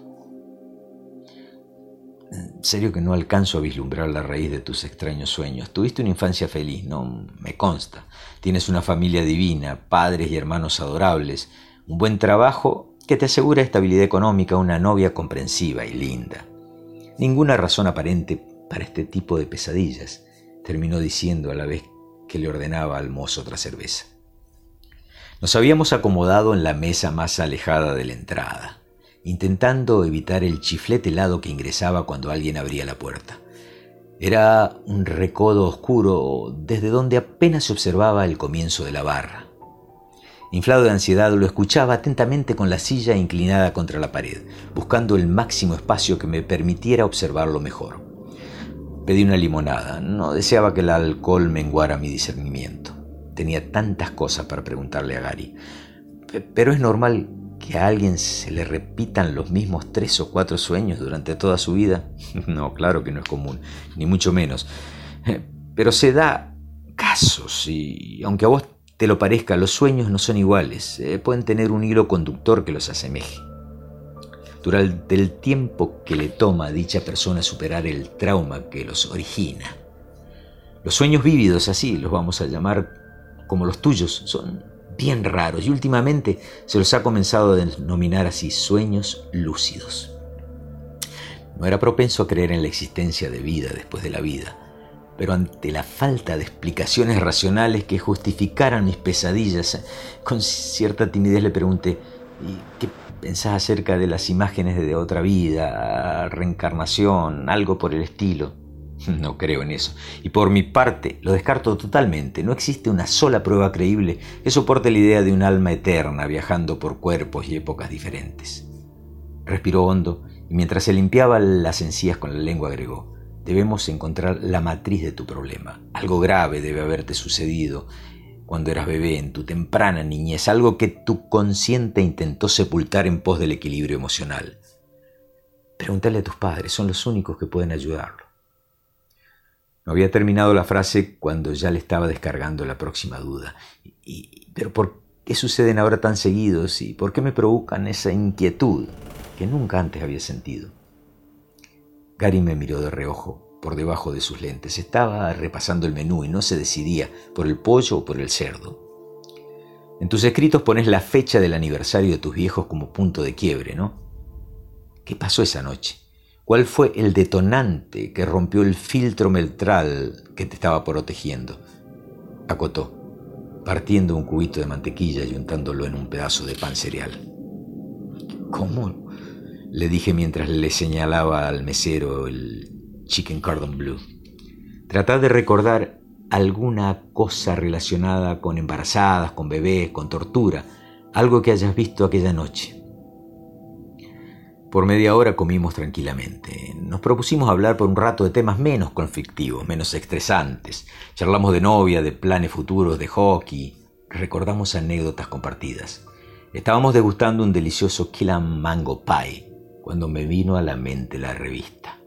En serio que no alcanzo a vislumbrar la raíz de tus extraños sueños. Tuviste una infancia feliz, no me consta. Tienes una familia divina, padres y hermanos adorables, un buen trabajo que te asegura estabilidad económica, una novia comprensiva y linda. Ninguna razón aparente para este tipo de pesadillas, terminó diciendo a la vez que le ordenaba al mozo otra cerveza. Nos habíamos acomodado en la mesa más alejada de la entrada, intentando evitar el chiflete helado que ingresaba cuando alguien abría la puerta. Era un recodo oscuro desde donde apenas se observaba el comienzo de la barra. Inflado de ansiedad, lo escuchaba atentamente con la silla inclinada contra la pared, buscando el máximo espacio que me permitiera observarlo mejor. Pedí una limonada. No deseaba que el alcohol menguara mi discernimiento. Tenía tantas cosas para preguntarle a Gary. Pero es normal que a alguien se le repitan los mismos tres o cuatro sueños durante toda su vida. No, claro que no es común, ni mucho menos. Pero se da casos y aunque a vos te lo parezca, los sueños no son iguales, eh, pueden tener un hilo conductor que los asemeje. Durante el tiempo que le toma a dicha persona superar el trauma que los origina. Los sueños vívidos, así los vamos a llamar como los tuyos, son bien raros y últimamente se los ha comenzado a denominar así sueños lúcidos. No era propenso a creer en la existencia de vida después de la vida, pero ante la falta de explicaciones racionales que justificaran mis pesadillas, con cierta timidez le pregunté, qué pensás acerca de las imágenes de otra vida, reencarnación, algo por el estilo? No creo en eso. Y por mi parte, lo descarto totalmente. No existe una sola prueba creíble que soporte la idea de un alma eterna viajando por cuerpos y épocas diferentes. Respiró hondo y mientras se limpiaba las encías con la lengua agregó, debemos encontrar la matriz de tu problema. Algo grave debe haberte sucedido cuando eras bebé, en tu temprana niñez, algo que tu consciente intentó sepultar en pos del equilibrio emocional. Pregúntale a tus padres, son los únicos que pueden ayudarlo. No había terminado la frase cuando ya le estaba descargando la próxima duda. Y, ¿Pero por qué suceden ahora tan seguidos y por qué me provocan esa inquietud que nunca antes había sentido? Gary me miró de reojo por debajo de sus lentes. Estaba repasando el menú y no se decidía por el pollo o por el cerdo. En tus escritos pones la fecha del aniversario de tus viejos como punto de quiebre, ¿no? ¿Qué pasó esa noche? ¿Cuál fue el detonante que rompió el filtro metral que te estaba protegiendo? Acotó, partiendo un cubito de mantequilla y untándolo en un pedazo de pan cereal. ¿Cómo? le dije mientras le señalaba al mesero el chicken cordon bleu. Tratad de recordar alguna cosa relacionada con embarazadas, con bebés, con tortura, algo que hayas visto aquella noche. Por media hora comimos tranquilamente. Nos propusimos hablar por un rato de temas menos conflictivos, menos estresantes. Charlamos de novia, de planes futuros, de hockey. Recordamos anécdotas compartidas. Estábamos degustando un delicioso Killam Mango Pie cuando me vino a la mente la revista.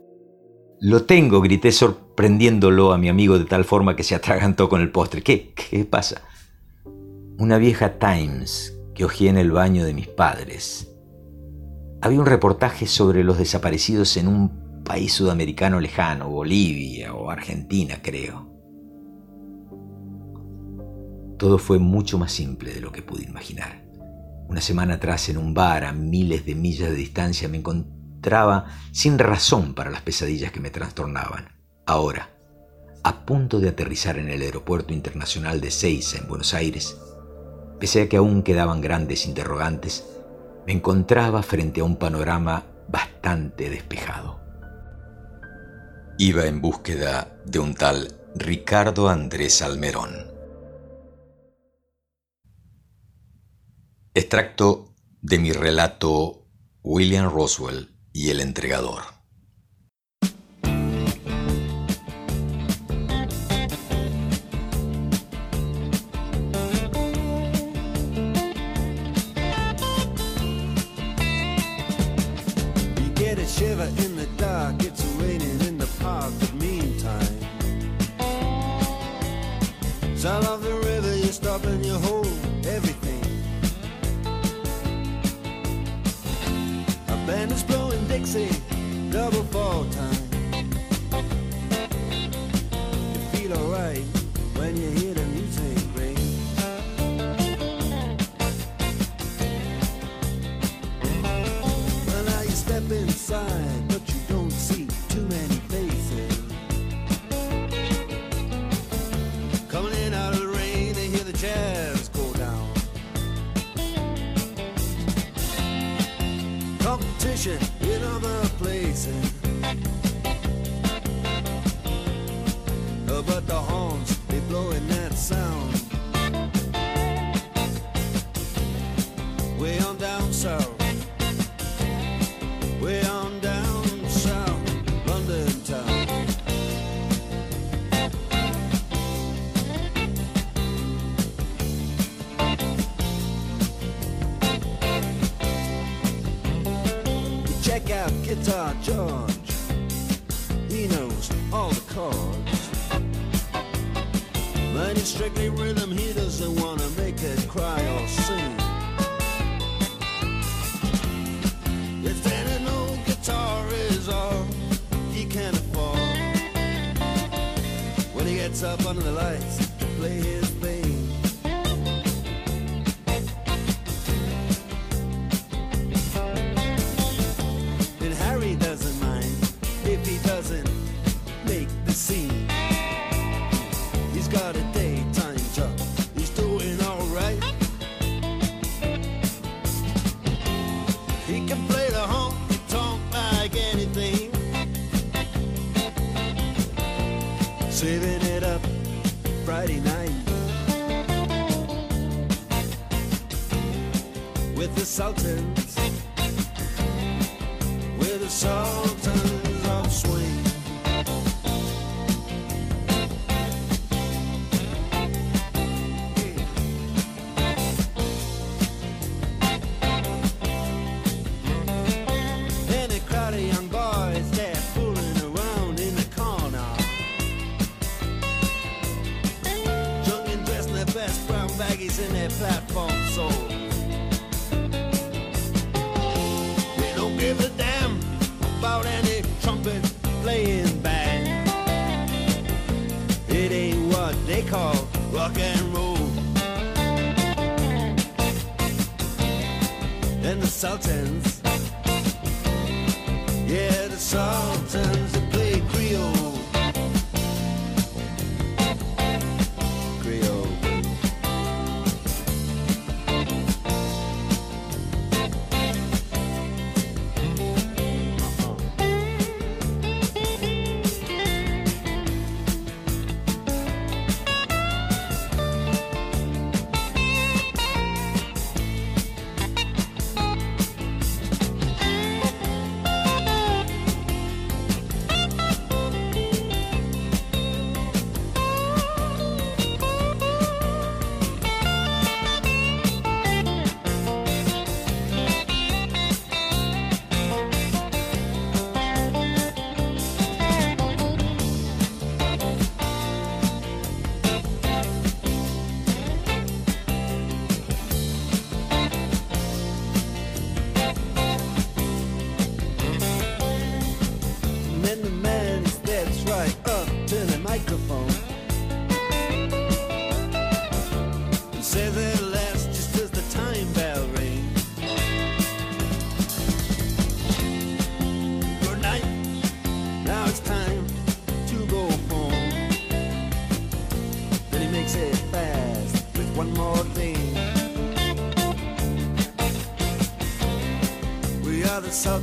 Lo tengo, grité sorprendiéndolo a mi amigo de tal forma que se atragantó con el postre. ¿Qué? ¿Qué pasa? Una vieja Times que hojeé en el baño de mis padres. Había un reportaje sobre los desaparecidos en un país sudamericano lejano, Bolivia o Argentina, creo. Todo fue mucho más simple de lo que pude imaginar. Una semana atrás, en un bar a miles de millas de distancia, me encontraba sin razón para las pesadillas que me trastornaban. Ahora, a punto de aterrizar en el aeropuerto internacional de Seiza, en Buenos Aires, pese a que aún quedaban grandes interrogantes, me encontraba frente a un panorama bastante despejado. Iba en búsqueda de un tal Ricardo Andrés Almerón Extracto de mi relato William Roswell y el entregador. George. He knows all the chords. But it's strictly rhythm, he doesn't wanna make it cry or sing. If then an old guitar is all he can afford, when he gets up under the lights to play his thing.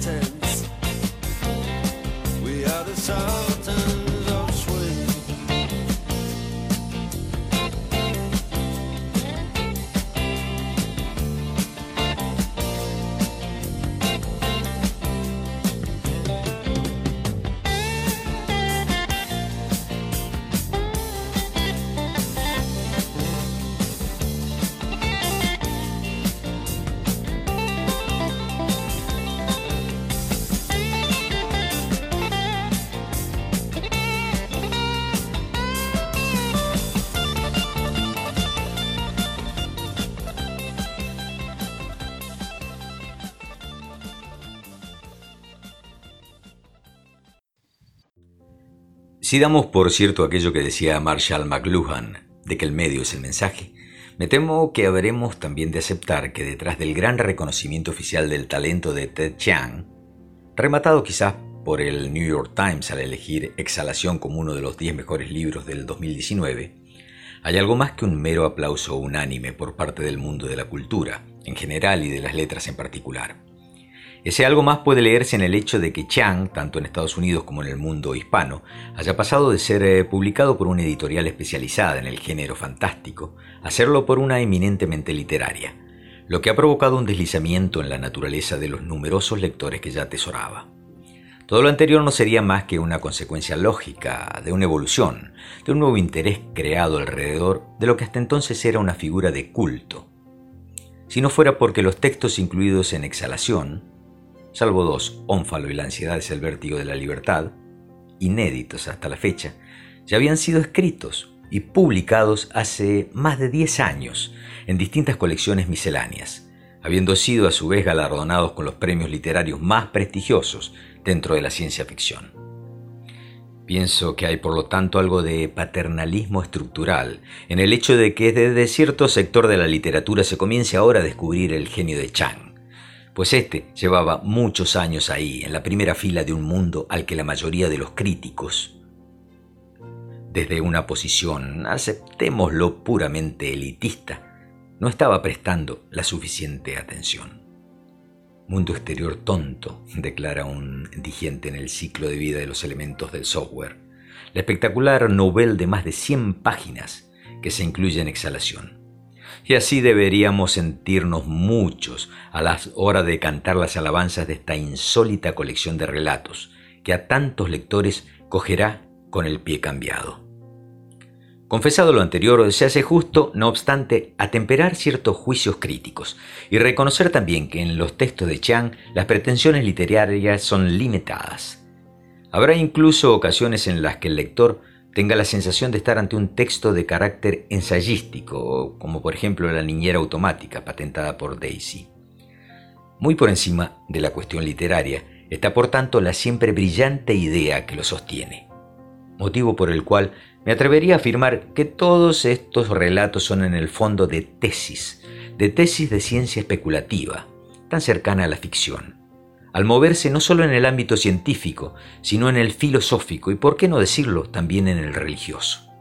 turn. Si damos por cierto aquello que decía Marshall McLuhan, de que el medio es el mensaje, me temo que habremos también de aceptar que detrás del gran reconocimiento oficial del talento de Ted Chiang, rematado quizás por el New York Times al elegir Exhalación como uno de los 10 mejores libros del 2019, hay algo más que un mero aplauso unánime por parte del mundo de la cultura, en general y de las letras en particular. Ese algo más puede leerse en el hecho de que Chang, tanto en Estados Unidos como en el mundo hispano, haya pasado de ser eh, publicado por una editorial especializada en el género fantástico a serlo por una eminentemente literaria, lo que ha provocado un deslizamiento en la naturaleza de los numerosos lectores que ya atesoraba. Todo lo anterior no sería más que una consecuencia lógica de una evolución, de un nuevo interés creado alrededor de lo que hasta entonces era una figura de culto. Si no fuera porque los textos incluidos en Exhalación salvo dos, Ónfalo y la ansiedad es el vértigo de la libertad, inéditos hasta la fecha, ya habían sido escritos y publicados hace más de 10 años en distintas colecciones misceláneas, habiendo sido a su vez galardonados con los premios literarios más prestigiosos dentro de la ciencia ficción. Pienso que hay por lo tanto algo de paternalismo estructural en el hecho de que desde cierto sector de la literatura se comience ahora a descubrir el genio de Chang, pues este llevaba muchos años ahí, en la primera fila de un mundo al que la mayoría de los críticos, desde una posición, aceptémoslo puramente elitista, no estaba prestando la suficiente atención. Mundo exterior tonto, declara un digente en el ciclo de vida de los elementos del software. La espectacular novel de más de 100 páginas que se incluye en Exhalación. Y así deberíamos sentirnos muchos a la hora de cantar las alabanzas de esta insólita colección de relatos que a tantos lectores cogerá con el pie cambiado. Confesado lo anterior, se hace justo, no obstante, atemperar ciertos juicios críticos y reconocer también que en los textos de Chang las pretensiones literarias son limitadas. Habrá incluso ocasiones en las que el lector tenga la sensación de estar ante un texto de carácter ensayístico, como por ejemplo La niñera automática, patentada por Daisy. Muy por encima de la cuestión literaria está por tanto la siempre brillante idea que lo sostiene, motivo por el cual me atrevería a afirmar que todos estos relatos son en el fondo de tesis, de tesis de ciencia especulativa, tan cercana a la ficción, al moverse no solo en el ámbito científico, sino en el filosófico y, por qué no decirlo, también en el religioso.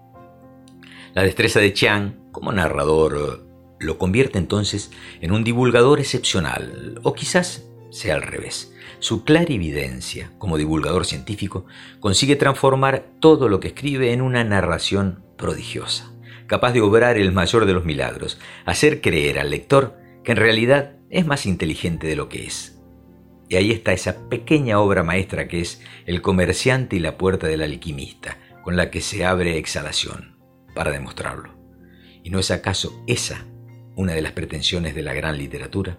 La destreza de Chiang, como narrador, lo convierte entonces en un divulgador excepcional, o quizás sea al revés. Su clarividencia como divulgador científico consigue transformar todo lo que escribe en una narración prodigiosa, capaz de obrar el mayor de los milagros, hacer creer al lector que en realidad es más inteligente de lo que es. Y ahí está esa pequeña obra maestra que es El comerciante y la puerta del alquimista, con la que se abre exhalación, para demostrarlo. ¿Y no es acaso esa una de las pretensiones de la gran literatura?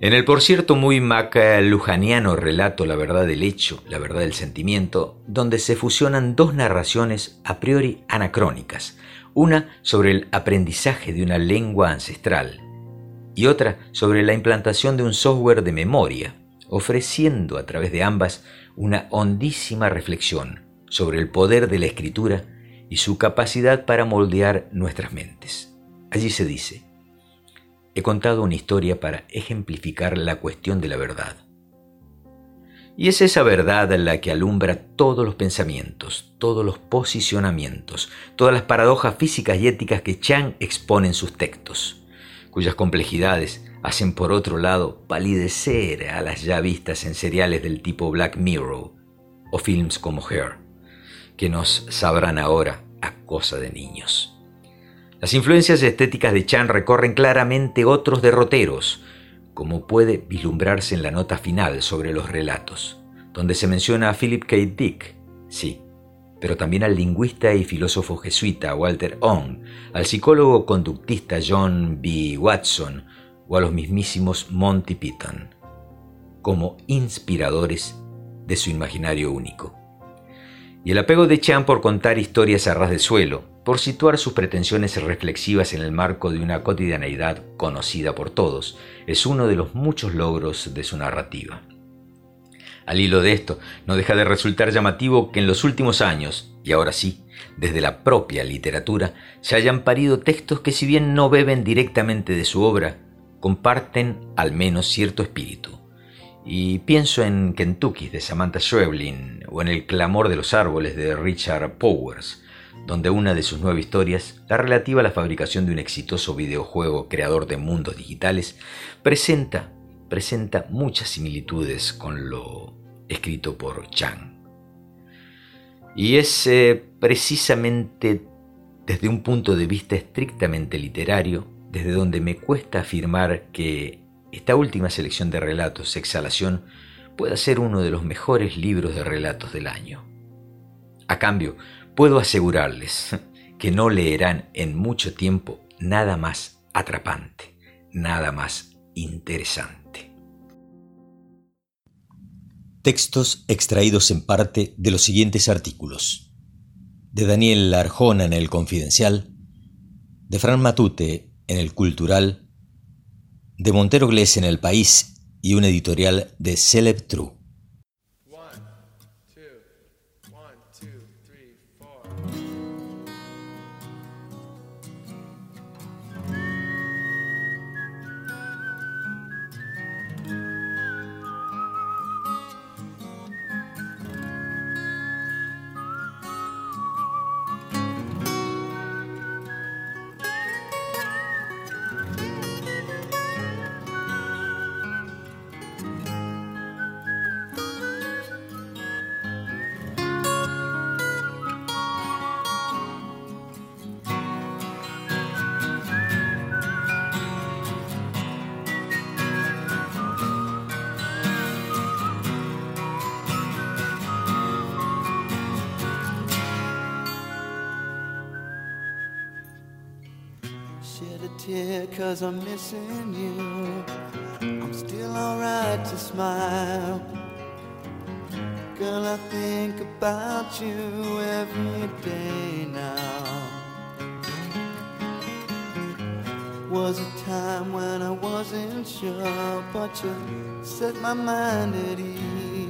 En el por cierto muy maclujaniano relato La verdad del hecho, la verdad del sentimiento, donde se fusionan dos narraciones a priori anacrónicas, una sobre el aprendizaje de una lengua ancestral y otra sobre la implantación de un software de memoria, ofreciendo a través de ambas una hondísima reflexión sobre el poder de la escritura y su capacidad para moldear nuestras mentes. Allí se dice, he contado una historia para ejemplificar la cuestión de la verdad. Y es esa verdad la que alumbra todos los pensamientos, todos los posicionamientos, todas las paradojas físicas y éticas que Chang expone en sus textos, cuyas complejidades hacen por otro lado palidecer a las ya vistas en seriales del tipo Black Mirror o films como Her, que nos sabrán ahora a cosa de niños. Las influencias estéticas de Chan recorren claramente otros derroteros, como puede vislumbrarse en la nota final sobre los relatos, donde se menciona a Philip K. Dick, sí, pero también al lingüista y filósofo jesuita Walter Ong, al psicólogo conductista John B. Watson o a los mismísimos Monty Python, como inspiradores de su imaginario único. Y el apego de Chan por contar historias a ras de suelo, por situar sus pretensiones reflexivas en el marco de una cotidianeidad conocida por todos, es uno de los muchos logros de su narrativa. Al hilo de esto, no deja de resultar llamativo que en los últimos años, y ahora sí, desde la propia literatura, se hayan parido textos que si bien no beben directamente de su obra, comparten al menos cierto espíritu. Y pienso en Kentucky de Samantha Schweblin o en El clamor de los árboles de Richard Powers, donde una de sus nueve historias, la relativa a la fabricación de un exitoso videojuego creador de mundos digitales, presenta, presenta muchas similitudes con lo escrito por Chang. Y es eh, precisamente desde un punto de vista estrictamente literario, desde donde me cuesta afirmar que esta última selección de relatos, Exhalación, pueda ser uno de los mejores libros de relatos del año. A cambio, Puedo asegurarles que no leerán en mucho tiempo nada más atrapante, nada más interesante. Textos extraídos en parte de los siguientes artículos. De Daniel Arjona en el Confidencial, de Fran Matute en el Cultural, de Montero Glés en el País y un editorial de Celeb True. Cause I'm missing you. I'm still alright to smile. Girl, I think about you every day now. Was a time when I wasn't sure, but you set my mind at ease.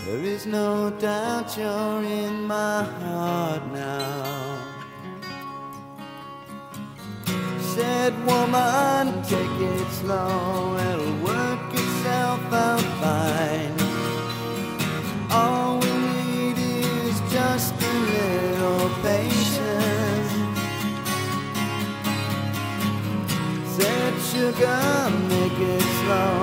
There is no doubt you're in my heart now. Said, woman, take it slow, it'll work itself out fine. All we need is just a little patience. Said, sugar, make it slow,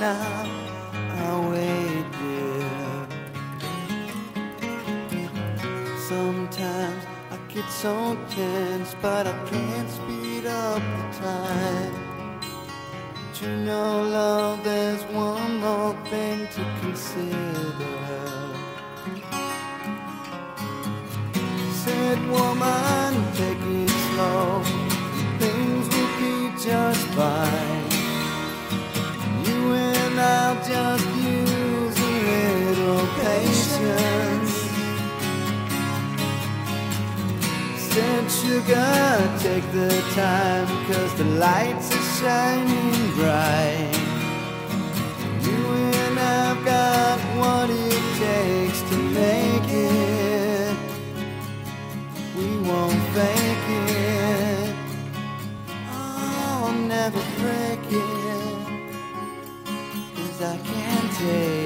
now I wait there. Sometimes I get so tense, but I can't speed up the time. But you know, love, there's one more thing to consider. Said woman, take it slow, things will be just fine. I'll just use a little patience. Said sugar, take the time, cause the lights are shining bright. day.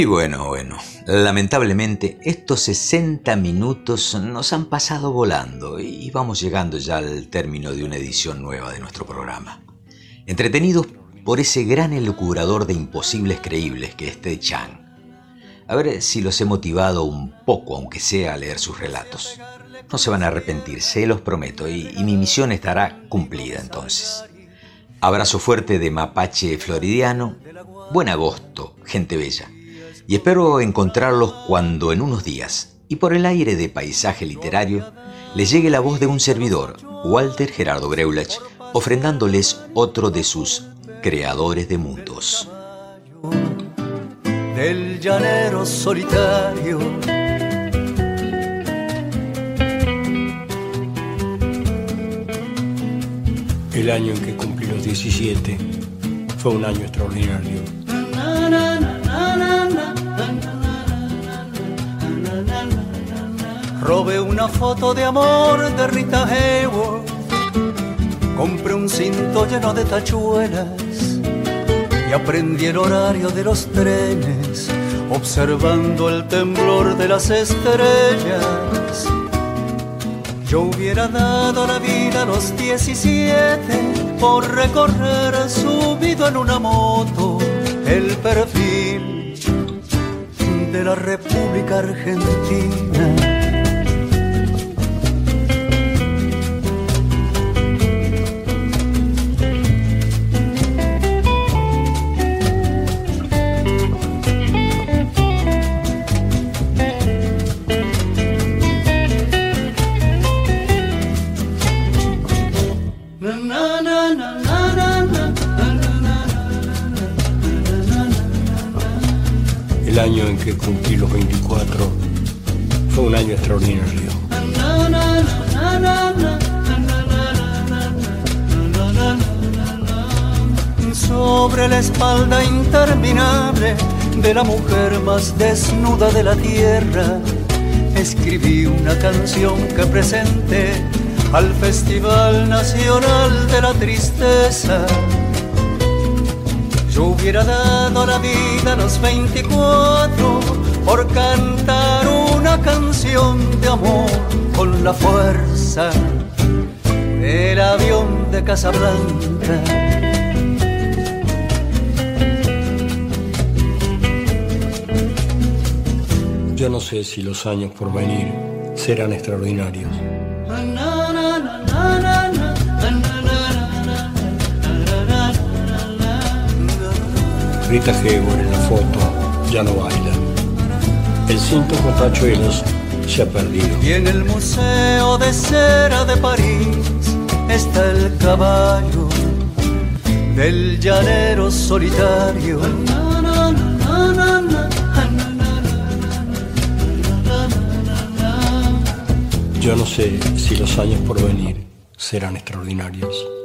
Y bueno, bueno, lamentablemente estos 60 minutos nos han pasado volando y vamos llegando ya al término de una edición nueva de nuestro programa. Entretenidos por ese gran elucubrador de imposibles creíbles que es Ted Chang. A ver si los he motivado un poco, aunque sea a leer sus relatos. No se van a arrepentir, se los prometo, y, y mi misión estará cumplida entonces. Abrazo fuerte de mapache floridiano. Buen agosto, gente bella y espero encontrarlos cuando en unos días, y por el aire de paisaje literario, les llegue la voz de un servidor, Walter Gerardo Greulach, ofrendándoles otro de sus creadores de mundos. Del llanero solitario. El año en que cumplí los 17 fue un año extraordinario. Robé una foto de amor de Rita Hayworth. Compré un cinto lleno de tachuelas y aprendí el horario de los trenes, observando el temblor de las estrellas. Yo hubiera dado la vida a los 17 por recorrer subido en una moto el perfil de la República Argentina. Un. Sobre la espalda interminable de la mujer más desnuda de la tierra, escribí una canción que presenté al Festival Nacional de la Tristeza yo hubiera dado la vida a los 24 por cantar canción de amor con la fuerza del avión de Casablanca. Yo no sé si los años por venir serán extraordinarios. Rita Hayworth en la foto ya no baila. El cinto con tachuelos se ha perdido. Y en el Museo de Cera de París está el caballo del llanero solitario. Yo no sé si los años por venir serán extraordinarios.